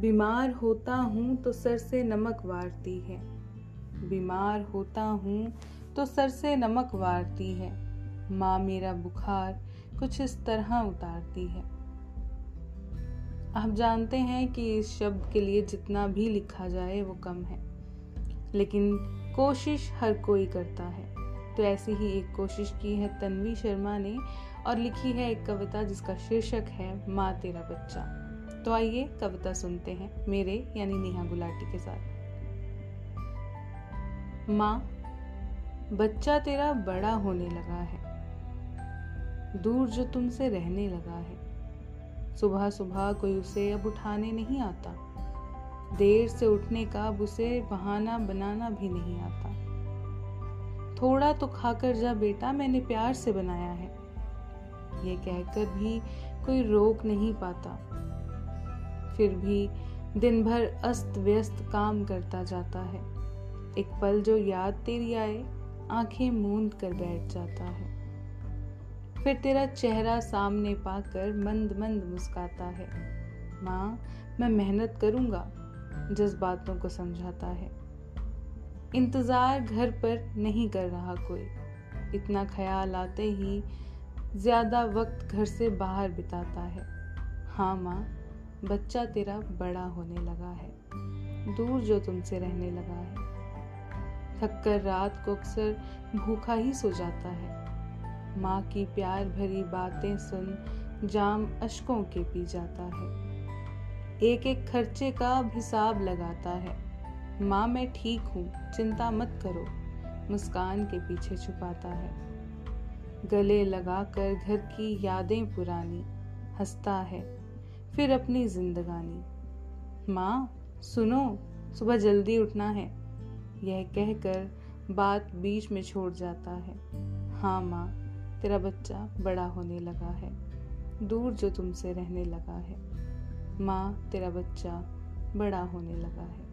बीमार होता हूँ तो सर से नमक वारती है। बीमार होता हूँ तो सर से नमक वारती है। माँ मेरा बुखार कुछ इस तरह उतारती है। आप जानते हैं कि इस शब्द के लिए जितना भी लिखा जाए वो कम है, लेकिन कोशिश हर कोई करता है। तो ऐसी ही एक कोशिश की है तन्वी शर्मा ने और लिखी है एक कविता जिसका शीर्षक है माँ तेरा बच्चा। तो आइए कविता सुनते हैं मेरे यानी नेहा गुलाटी के साथ। माँ, बच्चा तेरा बड़ा होने लगा है। दूर जो तुमसे रहने लगा है। सुबह सुबह कोई उसे अब उठाने नहीं आता। देर से उठने का अब उसे बहाना बनाना भी नहीं आता। थोड़ा तो खाकर जा बेटा, मैंने प्यार से बनाया है। ये कहकर भी कोई रोक नहीं पाता। फिर भी दिन भर अस्त व्यस्त काम करता जाता है। एक पल जो याद तेरी आए, आँखें मूंद कर बैठ जाता है। फिर तेरा चेहरा सामने पाकर मंद मंद मुस्काता है। माँ, मैं मेहनत करूँगा, जज्बातों को समझाता है। इंतज़ार घर पर नहीं कर रहा कोई। इतना ख्याल आते ही ज़्यादा वक्त घर से बाहर बिताता है। हाँ माँ, बच्चा तेरा बड़ा होने लगा है। दूर जो तुमसे रहने लगा है। थककर रात को अक्सर भूखा ही सो जाता है। माँ की प्यार भरी बातें सुन जाम अशकों के पी जाता है। एक एक खर्चे का हिसाब लगाता है। माँ मैं ठीक हूँ, चिंता मत करो, मुस्कान के पीछे छुपाता है। गले लगाकर घर की यादें पुरानी, हंसता है, फिर अपनी जिंदगानी। माँ, सुनो, सुबह जल्दी उठना है। यह कहकर बात बीच में छोड़ जाता है। हाँ माँ, तेरा बच्चा बड़ा होने लगा है, दूर जो तुमसे रहने लगा है। माँ, तेरा बच्चा बड़ा होने लगा है।